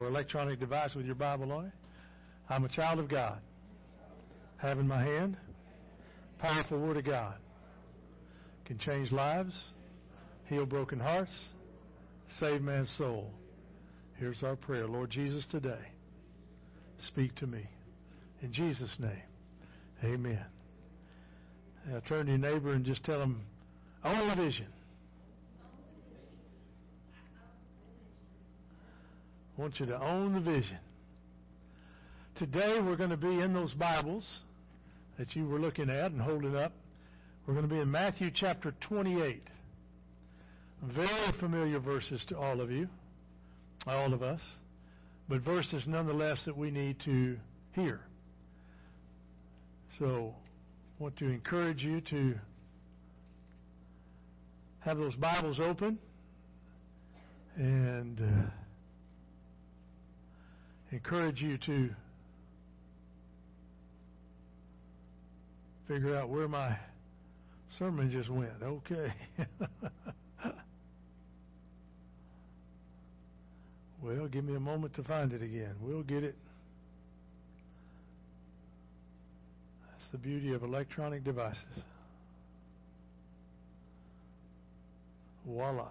or electronic device with your Bible on it. I'm a child of God. Have in my hand powerful Word of God. Can change lives, heal broken hearts, save man's soul. Here's our prayer. Lord Jesus, today, speak to me. In Jesus' name, amen. Now turn to your neighbor and just tell him, the vision. I want you to own the vision. Today we're going to be in those Bibles that you were looking at and holding up. We're going to be in Matthew chapter 28. Very familiar verses to all of you, all of us, but verses nonetheless that we need to hear. So, I want to encourage you to have those Bibles open and uh, encourage you to figure out where my sermon just went. Okay. well, give me a moment to find it again. We'll get it. That's the beauty of electronic devices. Voila.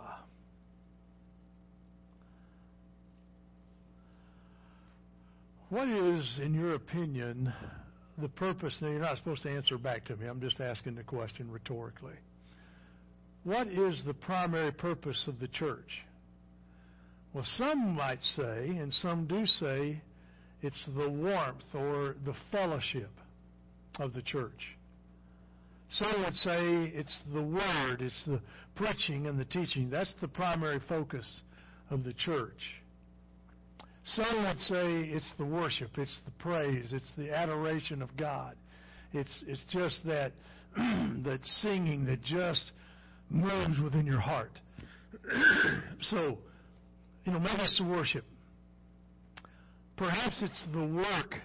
What is, in your opinion, the purpose? Now, you're not supposed to answer back to me. I'm just asking the question rhetorically. What is the primary purpose of the church? Well, some might say, and some do say, it's the warmth or the fellowship of the church. Some would say it's the word, it's the preaching and the teaching. That's the primary focus of the church. Some would say it's the worship, it's the praise, it's the adoration of God. It's it's just that that singing that just moves within your heart. so, you know, maybe it's the worship. Perhaps it's the work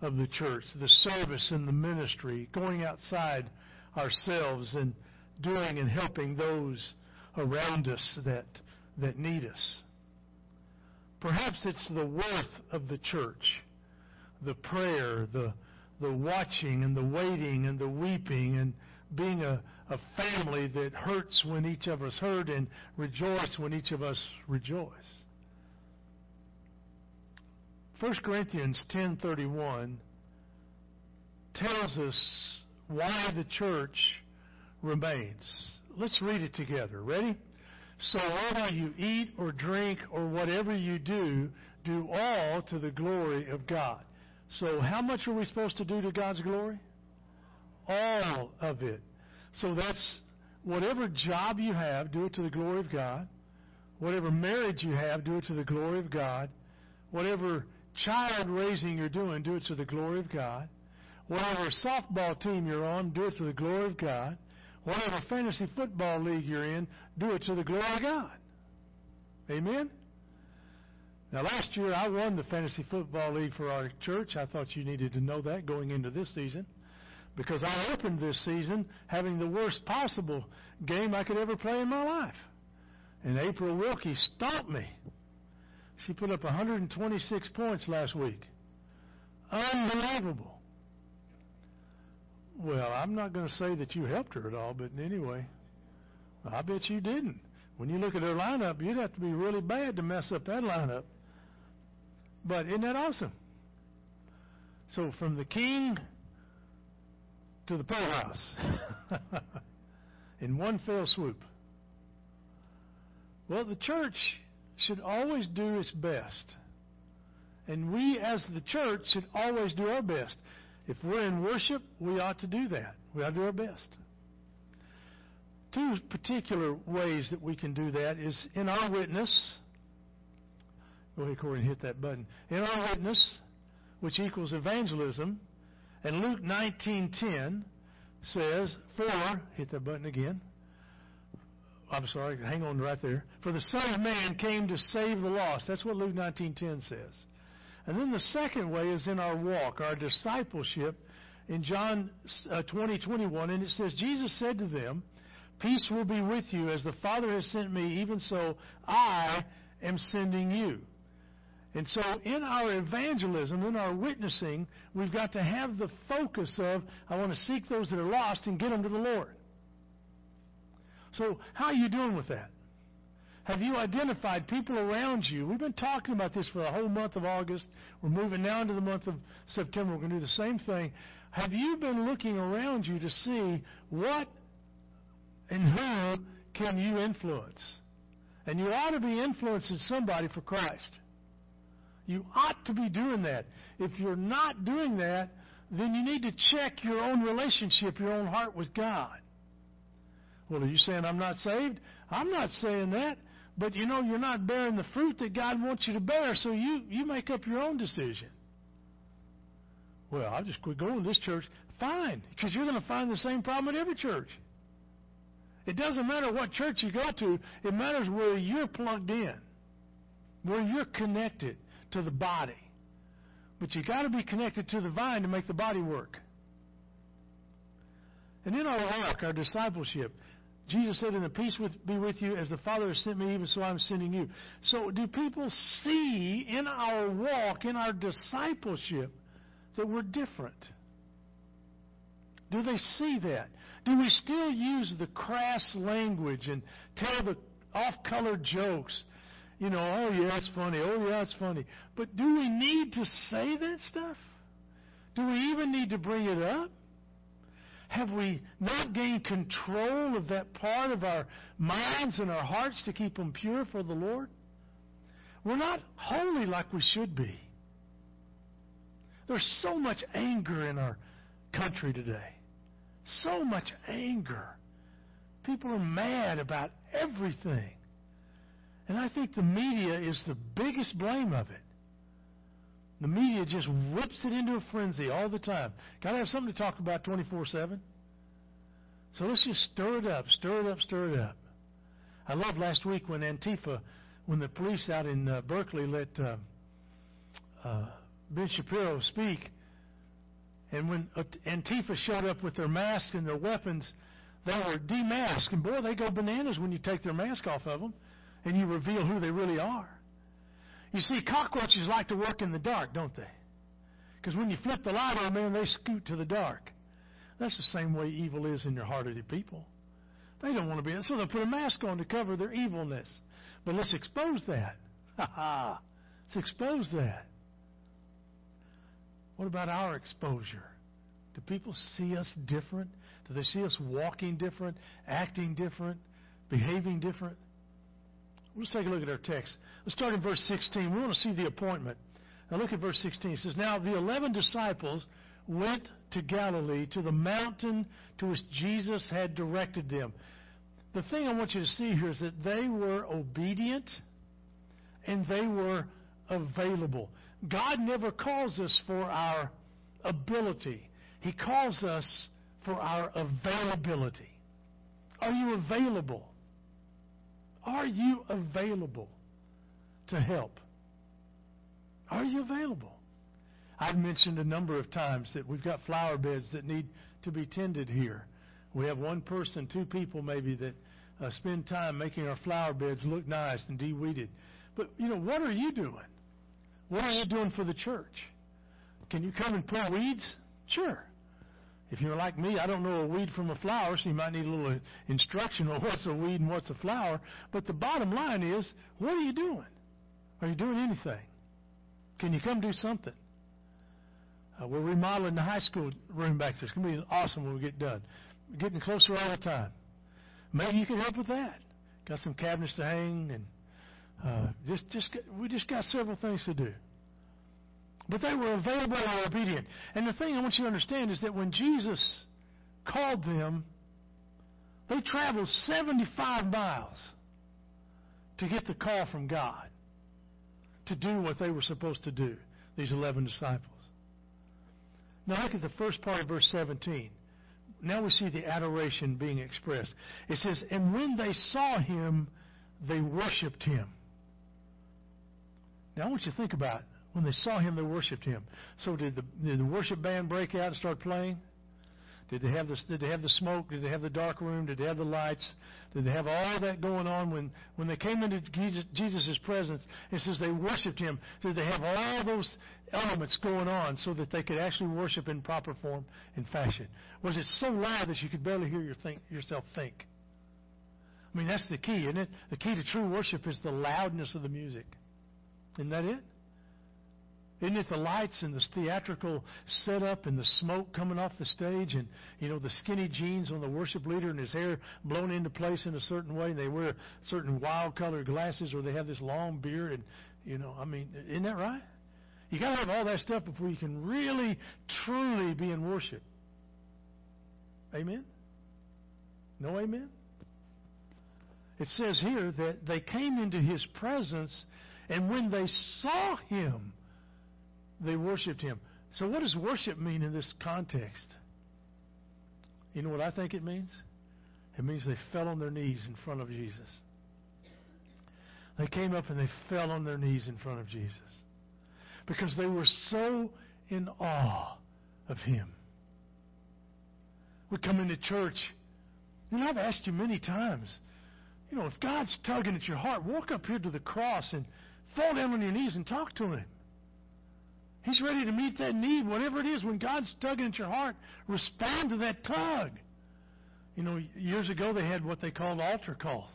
of the church, the service and the ministry, going outside ourselves and doing and helping those around us that that need us. Perhaps it's the worth of the church, the prayer, the the watching and the waiting and the weeping and being a, a family that hurts when each of us hurt and rejoice when each of us rejoice. 1 Corinthians 10:31 tells us why the church remains. Let's read it together. Ready? So whether you eat or drink or whatever you do, do all to the glory of God. So how much are we supposed to do to God's glory? All of it. So that's whatever job you have, do it to the glory of God. Whatever marriage you have, do it to the glory of God. Whatever child raising you're doing, do it to the glory of God. Whatever softball team you're on, do it to the glory of God. Whatever fantasy football league you're in, do it to the glory of God. Amen? Now, last year I won the fantasy football league for our church. I thought you needed to know that going into this season because I opened this season having the worst possible game I could ever play in my life. And April Wilkie stopped me. She put up 126 points last week. Unbelievable. Well, I'm not going to say that you helped her at all, but anyway, I bet you didn't. When you look at her lineup, you'd have to be really bad to mess up that lineup. But isn't that awesome? So from the king to the poorhouse in one fell swoop. Well, the church should always do its best. And we as the church should always do our best. If we're in worship, we ought to do that. We ought to do our best. Two particular ways that we can do that is in our witness. Go ahead, Corey, and hit that button. In our witness, which equals evangelism, and Luke 19:10 says, "For hit that button again." I'm sorry, hang on right there. For the Son of Man came to save the lost. That's what Luke 19:10 says. And then the second way is in our walk, our discipleship in John uh, 20, 21. And it says, Jesus said to them, Peace will be with you as the Father has sent me, even so I am sending you. And so in our evangelism, in our witnessing, we've got to have the focus of, I want to seek those that are lost and get them to the Lord. So how are you doing with that? Have you identified people around you? We've been talking about this for the whole month of August. We're moving now into the month of September. We're going to do the same thing. Have you been looking around you to see what and who can you influence? And you ought to be influencing somebody for Christ. You ought to be doing that. If you're not doing that, then you need to check your own relationship, your own heart with God. Well, are you saying I'm not saved? I'm not saying that. But you know, you're not bearing the fruit that God wants you to bear, so you, you make up your own decision. Well, I'll just quit going to this church. Fine, because you're going to find the same problem at every church. It doesn't matter what church you go to, it matters where you're plugged in, where you're connected to the body. But you've got to be connected to the vine to make the body work. And in our walk, our discipleship, Jesus said, "In the peace with, be with you, as the Father has sent me, even so I'm sending you." So, do people see in our walk, in our discipleship, that we're different? Do they see that? Do we still use the crass language and tell the off-color jokes? You know, oh yeah, it's funny. Oh yeah, it's funny. But do we need to say that stuff? Do we even need to bring it up? Have we not gained control of that part of our minds and our hearts to keep them pure for the Lord? We're not holy like we should be. There's so much anger in our country today. So much anger. People are mad about everything. And I think the media is the biggest blame of it. The media just whips it into a frenzy all the time. Got to have something to talk about 24 7. So let's just stir it up, stir it up, stir it up. I loved last week when Antifa, when the police out in uh, Berkeley let uh, uh, Ben Shapiro speak, and when Antifa showed up with their masks and their weapons, they were demasked. And boy, they go bananas when you take their mask off of them and you reveal who they really are. You see, cockroaches like to work in the dark, don't they? Because when you flip the light on them, they scoot to the dark. That's the same way evil is in your heart of the people. They don't want to be in, so they'll put a mask on to cover their evilness. But let's expose that. Ha ha. Let's expose that. What about our exposure? Do people see us different? Do they see us walking different, acting different, behaving different? Let's take a look at our text. Let's start in verse 16. We want to see the appointment. Now look at verse 16. It says, Now the eleven disciples went to Galilee, to the mountain to which Jesus had directed them. The thing I want you to see here is that they were obedient and they were available. God never calls us for our ability, He calls us for our availability. Are you available? Are you available to help? Are you available? I've mentioned a number of times that we've got flower beds that need to be tended here. We have one person, two people maybe, that uh, spend time making our flower beds look nice and de-weeded. But, you know, what are you doing? What are you doing for the church? Can you come and pull weeds? Sure. If you're like me, I don't know a weed from a flower, so you might need a little instruction on what's a weed and what's a flower. But the bottom line is, what are you doing? Are you doing anything? Can you come do something? Uh, we're remodeling the high school room back there. It's going to be awesome when we get done. We're getting closer all the time. Maybe you can help with that. Got some cabinets to hang, and uh, just just we just got several things to do. But they were available and obedient. And the thing I want you to understand is that when Jesus called them, they traveled 75 miles to get the call from God to do what they were supposed to do, these 11 disciples. Now look at the first part of verse 17. Now we see the adoration being expressed. It says, And when they saw him, they worshiped him. Now I want you to think about when they saw him, they worshiped him. So did the, did the worship band break out and start playing? Did they have the Did they have the smoke? Did they have the dark room? Did they have the lights? Did they have all that going on when when they came into Jesus' presence? It says they worshipped Him. Did they have all those elements going on so that they could actually worship in proper form and fashion? Was it so loud that you could barely hear your think, yourself think? I mean, that's the key, isn't it? The key to true worship is the loudness of the music. Isn't that it? Isn't it the lights and the theatrical setup and the smoke coming off the stage and, you know, the skinny jeans on the worship leader and his hair blown into place in a certain way and they wear certain wild colored glasses or they have this long beard and, you know, I mean, isn't that right? You gotta have all that stuff before you can really, truly be in worship. Amen? No amen? It says here that they came into his presence and when they saw him, they worshiped him. So, what does worship mean in this context? You know what I think it means? It means they fell on their knees in front of Jesus. They came up and they fell on their knees in front of Jesus because they were so in awe of him. We come into church, and I've asked you many times, you know, if God's tugging at your heart, walk up here to the cross and fall down on your knees and talk to him. He's ready to meet that need, whatever it is. When God's tugging at your heart, respond to that tug. You know, years ago they had what they called altar calls.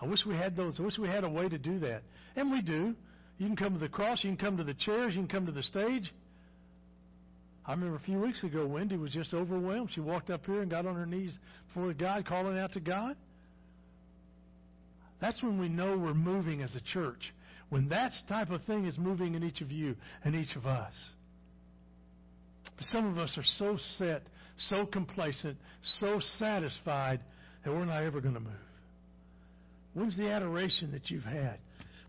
I wish we had those. I wish we had a way to do that. And we do. You can come to the cross, you can come to the chairs, you can come to the stage. I remember a few weeks ago, Wendy was just overwhelmed. She walked up here and got on her knees before God, calling out to God. That's when we know we're moving as a church when that type of thing is moving in each of you and each of us. Some of us are so set, so complacent, so satisfied that we're not ever going to move. When's the adoration that you've had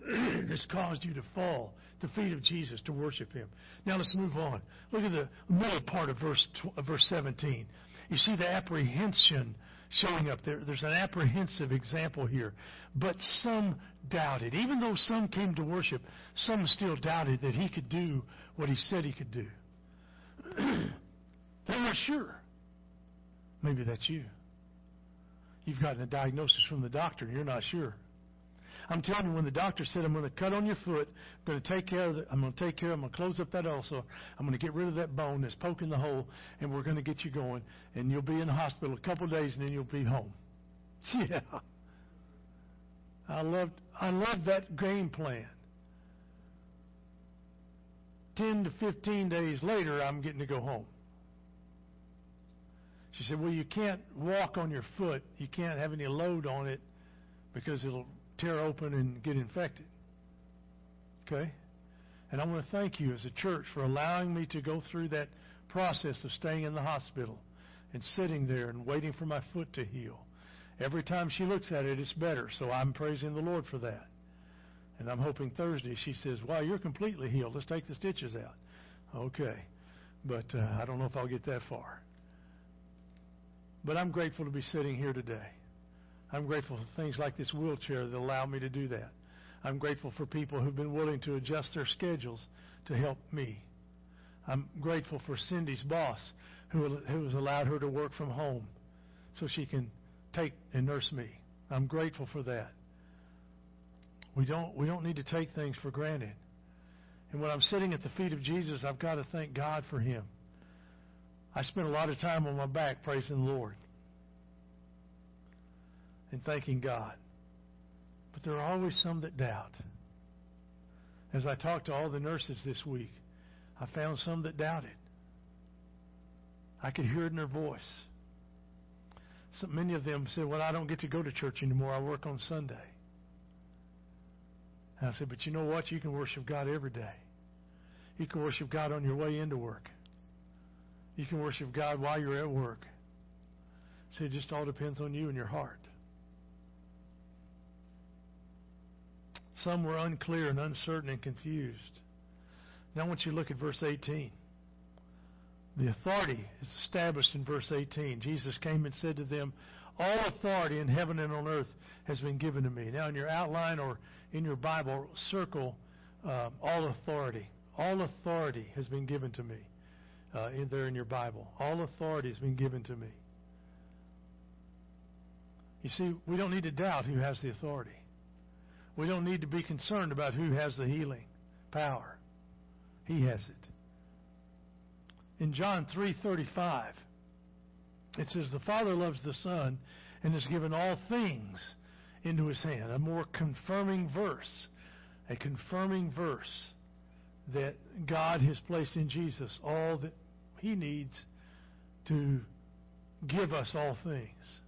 that's caused you to fall the feet of Jesus to worship Him? Now let's move on. Look at the middle part of verse, verse 17. You see the apprehension showing up there. There's an apprehensive example here. But some doubted. Even though some came to worship, some still doubted that he could do what he said he could do. They're not sure. Maybe that's you. You've gotten a diagnosis from the doctor and you're not sure. I'm telling you, when the doctor said, I'm going to cut on your foot, I'm going to take care of it, I'm going to take care, of, I'm going to close up that ulcer, I'm going to get rid of that bone that's poking the hole, and we're going to get you going, and you'll be in the hospital a couple of days, and then you'll be home. Yeah. I loved, I loved that game plan. 10 to 15 days later, I'm getting to go home. She said, Well, you can't walk on your foot. You can't have any load on it because it'll tear open and get infected. Okay? And I want to thank you as a church for allowing me to go through that process of staying in the hospital and sitting there and waiting for my foot to heal. Every time she looks at it, it's better. So I'm praising the Lord for that. And I'm hoping Thursday she says, Wow, you're completely healed. Let's take the stitches out. Okay. But uh, I don't know if I'll get that far. But I'm grateful to be sitting here today. I'm grateful for things like this wheelchair that allow me to do that. I'm grateful for people who've been willing to adjust their schedules to help me. I'm grateful for Cindy's boss who, who has allowed her to work from home so she can take and nurse me. I'm grateful for that. We don't, we don't need to take things for granted. And when I'm sitting at the feet of Jesus, I've got to thank God for him. I spend a lot of time on my back praising the Lord and thanking God. But there are always some that doubt. As I talked to all the nurses this week, I found some that doubted. I could hear it in their voice. So many of them said, Well, I don't get to go to church anymore. I work on Sunday. And I said, But you know what? You can worship God every day. You can worship God on your way into work. You can worship God while you're at work. See, it just all depends on you and your heart. Some were unclear and uncertain and confused. Now I want you to look at verse 18. The authority is established in verse 18. Jesus came and said to them, All authority in heaven and on earth has been given to me. Now, in your outline or in your Bible, circle uh, all authority. All authority has been given to me. uh, in there in your Bible. All authority has been given to me. You see, we don't need to doubt who has the authority. We don't need to be concerned about who has the healing power. He has it. In John 3:35, it says the Father loves the Son and has given all things into his hand. A more confirming verse, a confirming verse that God has placed in Jesus all that he needs to give us all things.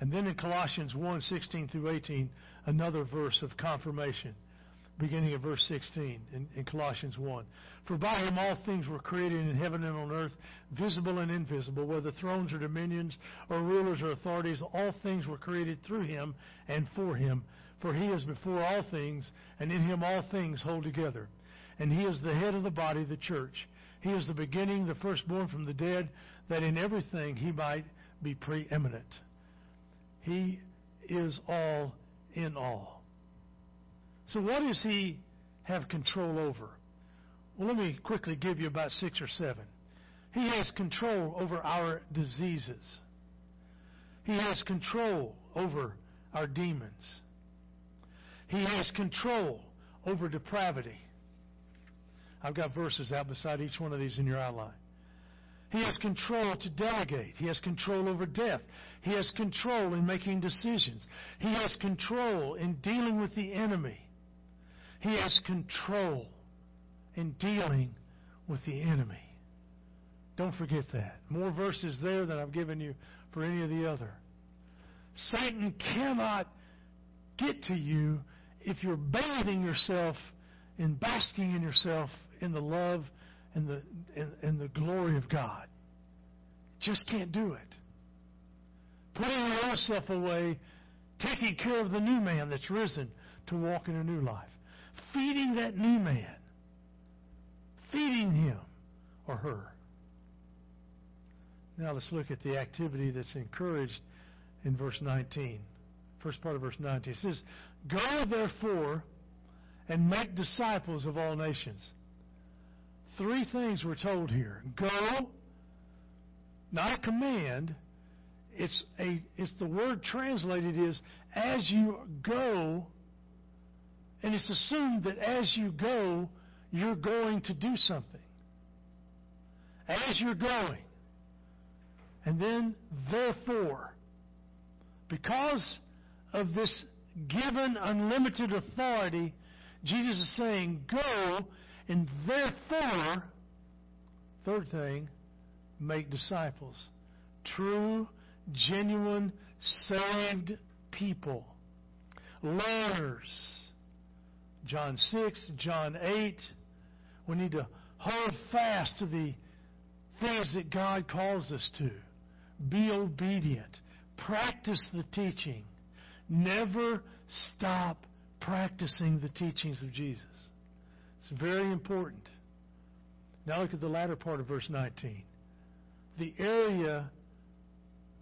And then in Colossians 1 16 through 18, another verse of confirmation, beginning of verse 16 in, in, Colossians 1. For by him all things were created in heaven and on earth, visible and invisible, whether thrones or dominions or rulers or authorities, all things were created through him and for him. For he is before all things, and in him all things hold together. And he is the head of the body, the church. He is the beginning, the firstborn from the dead, that in everything he might be preeminent. He is all in all. So, what does He have control over? Well, let me quickly give you about six or seven. He has control over our diseases. He has control over our demons. He has control over depravity. I've got verses out beside each one of these in your outline. He has control to delegate. He has control over death. He has control in making decisions. He has control in dealing with the enemy. He has control in dealing with the enemy. Don't forget that. More verses there than I've given you for any of the other. Satan cannot get to you if you're bathing yourself in basking in yourself in the love and the, and, and the glory of God. Just can't do it. Putting your old self away, taking care of the new man that's risen to walk in a new life. Feeding that new man. Feeding him or her. Now let's look at the activity that's encouraged in verse 19. First part of verse 19. It says, Go therefore and make disciples of all nations Three things we're told here. Go, not a command. It's a it's the word translated is as you go, and it's assumed that as you go, you're going to do something. As you're going. And then, therefore, because of this given unlimited authority, Jesus is saying, Go and therefore, third thing, make disciples. True, genuine, saved people. Learners. John 6, John 8. We need to hold fast to the things that God calls us to. Be obedient. Practice the teaching. Never stop practicing the teachings of Jesus. It's very important. Now look at the latter part of verse 19. The area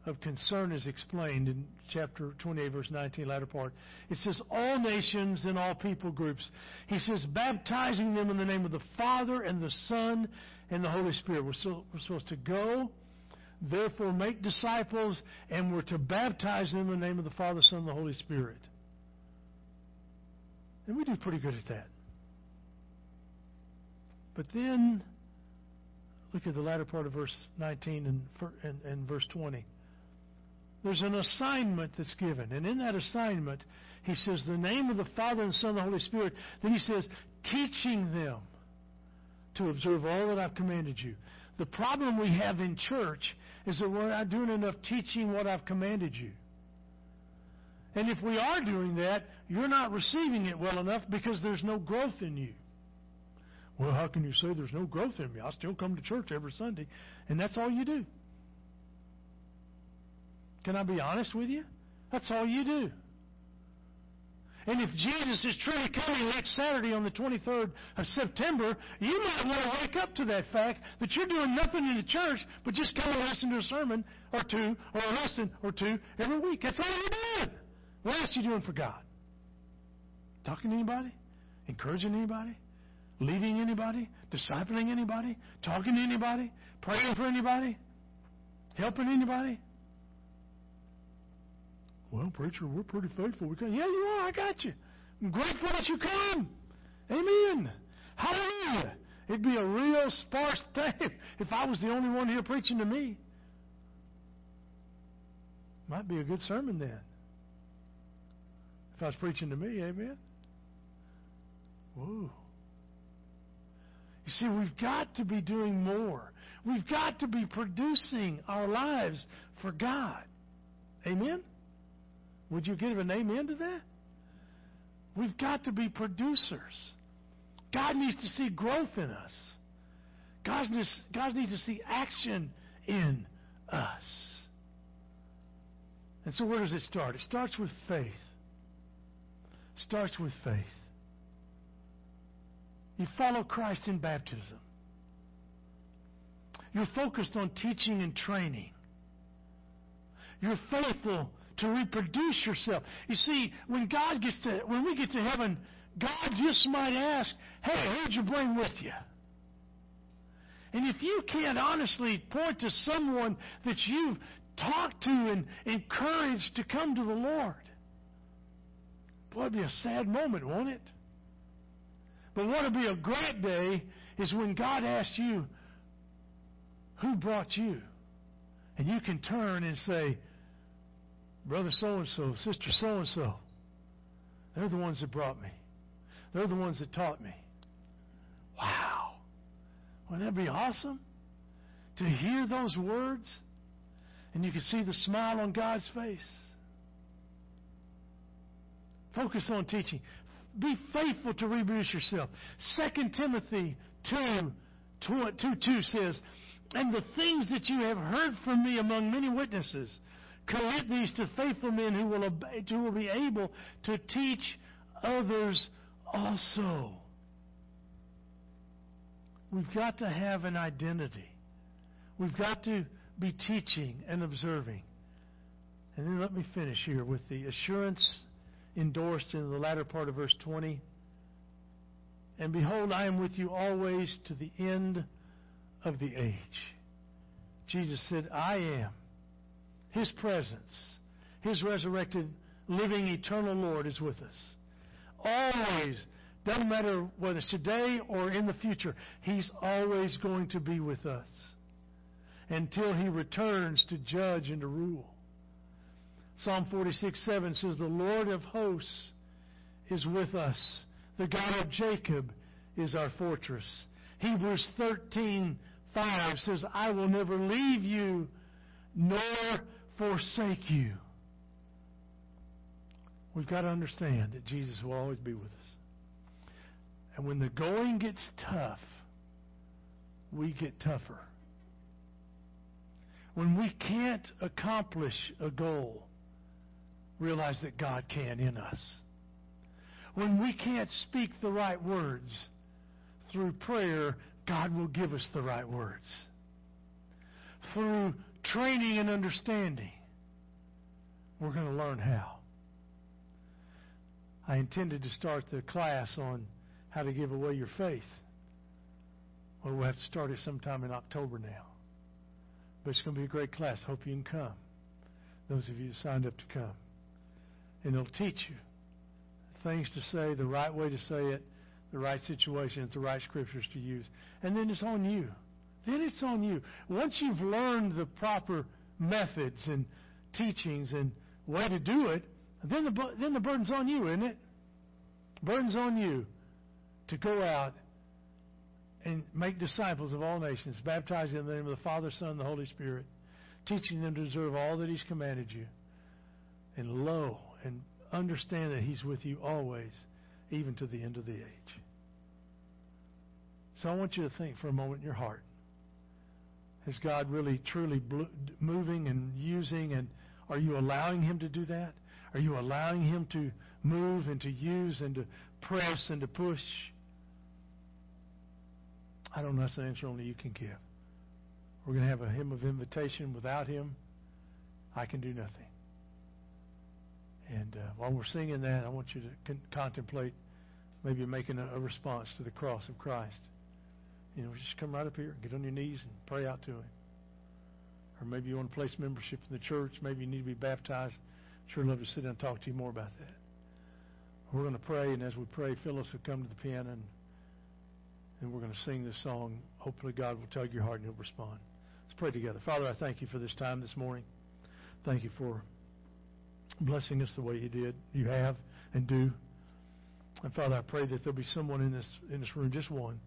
of concern is explained in chapter 28, verse 19, latter part. It says, All nations and all people groups. He says, baptizing them in the name of the Father and the Son and the Holy Spirit. We're, we're supposed to go, therefore make disciples, and we're to baptize them in the name of the Father, Son, and the Holy Spirit. And we do pretty good at that. But then, look at the latter part of verse 19 and, and, and verse 20. There's an assignment that's given. And in that assignment, he says, the name of the Father and Son and the Holy Spirit. Then he says, teaching them to observe all that I've commanded you. The problem we have in church is that we're not doing enough teaching what I've commanded you. And if we are doing that, you're not receiving it well enough because there's no growth in you. Well, how can you say there's no growth in me? I still come to church every Sunday, and that's all you do. Can I be honest with you? That's all you do. And if Jesus is truly coming next Saturday on the 23rd of September, you might want to wake up to that fact that you're doing nothing in the church but just come and listen to a sermon or two or a lesson or two every week. That's all you're doing. What else are you doing for God? Talking to anybody? Encouraging anybody? Leading anybody? Discipling anybody? Talking to anybody? Praying for anybody? Helping anybody? Well, preacher, we're pretty faithful. We come. Yeah, you are. I got you. I'm grateful that you come. Amen. Hallelujah. It'd be a real sparse thing if I was the only one here preaching to me. Might be a good sermon then. If I was preaching to me, amen. Whoa. You see, we've got to be doing more. We've got to be producing our lives for God. Amen? Would you give an amen to that? We've got to be producers. God needs to see growth in us. God needs, God needs to see action in us. And so, where does it start? It starts with faith. It starts with faith. You follow Christ in baptism. You're focused on teaching and training. You're faithful to reproduce yourself. You see, when God gets to when we get to heaven, God just might ask, "Hey, who'd you bring with you?" And if you can't honestly point to someone that you've talked to and encouraged to come to the Lord, boy, it'd be a sad moment, won't it? But what would be a great day is when God asks you, "Who brought you?" And you can turn and say, Brother so and so, Sister so and so. They're the ones that brought me. They're the ones that taught me. Wow. Wouldn't that be awesome? To hear those words and you can see the smile on God's face. Focus on teaching. Be faithful to reproduce yourself. 2 Timothy 2, 2, 2, 2 says, And the things that you have heard from me among many witnesses, Commit these to faithful men who will, obey, who will be able to teach others also. We've got to have an identity. We've got to be teaching and observing. And then let me finish here with the assurance endorsed in the latter part of verse 20. And behold, I am with you always to the end of the age. Jesus said, I am his presence, His resurrected, living, eternal Lord is with us. Always. Doesn't matter whether it's today or in the future, He's always going to be with us until He returns to judge and to rule. Psalm 46 7 says, The Lord of hosts is with us. The God of Jacob is our fortress. Hebrews 13 5 says, I will never leave you nor forsake you. We've got to understand that Jesus will always be with us. And when the going gets tough, we get tougher. When we can't accomplish a goal, realize that God can in us. When we can't speak the right words through prayer, God will give us the right words. Through training and understanding, we're going to learn how. I intended to start the class on how to give away your faith. Well, we'll have to start it sometime in October now. But it's going to be a great class. Hope you can come. Those of you who signed up to come. And it'll teach you things to say, the right way to say it, the right situations, the right scriptures to use. And then it's on you then it's on you. Once you've learned the proper methods and teachings and way to do it, then the then the burden's on you, isn't it? Burden's on you to go out and make disciples of all nations, baptizing them in the name of the Father, Son, and the Holy Spirit, teaching them to observe all that He's commanded you. And lo, and understand that He's with you always, even to the end of the age. So I want you to think for a moment in your heart. Is God really truly moving and using? And are you allowing Him to do that? Are you allowing Him to move and to use and to press and to push? I don't know. That's an answer only you can give. We're going to have a hymn of invitation. Without Him, I can do nothing. And uh, while we're singing that, I want you to con- contemplate maybe making a, a response to the cross of Christ. You know, just come right up here, get on your knees, and pray out to Him. Or maybe you want to place membership in the church. Maybe you need to be baptized. Sure love to sit down and talk to you more about that. We're going to pray, and as we pray, Phyllis will come to the piano, and, and we're going to sing this song. Hopefully, God will tug your heart and He'll respond. Let's pray together. Father, I thank you for this time this morning. Thank you for blessing us the way you did, you have, and do. And Father, I pray that there'll be someone in this in this room, just one,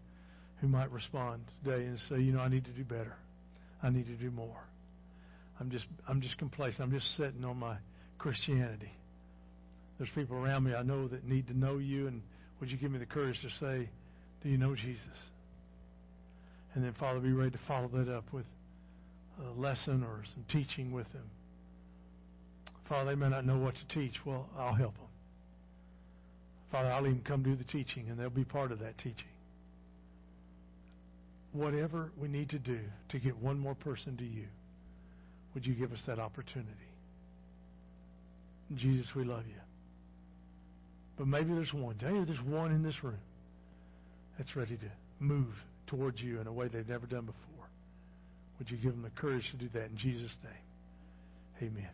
who might respond today and say, you know, I need to do better. I need to do more. I'm just I'm just complacent. I'm just sitting on my Christianity. There's people around me I know that need to know you, and would you give me the courage to say, Do you know Jesus? And then, Father, be ready to follow that up with a lesson or some teaching with them. Father, they may not know what to teach. Well, I'll help them. Father, I'll even come do the teaching, and they'll be part of that teaching. Whatever we need to do to get one more person to you, would you give us that opportunity? Jesus, we love you. But maybe there's one. Maybe there's one in this room that's ready to move towards you in a way they've never done before. Would you give them the courage to do that in Jesus' name? Amen.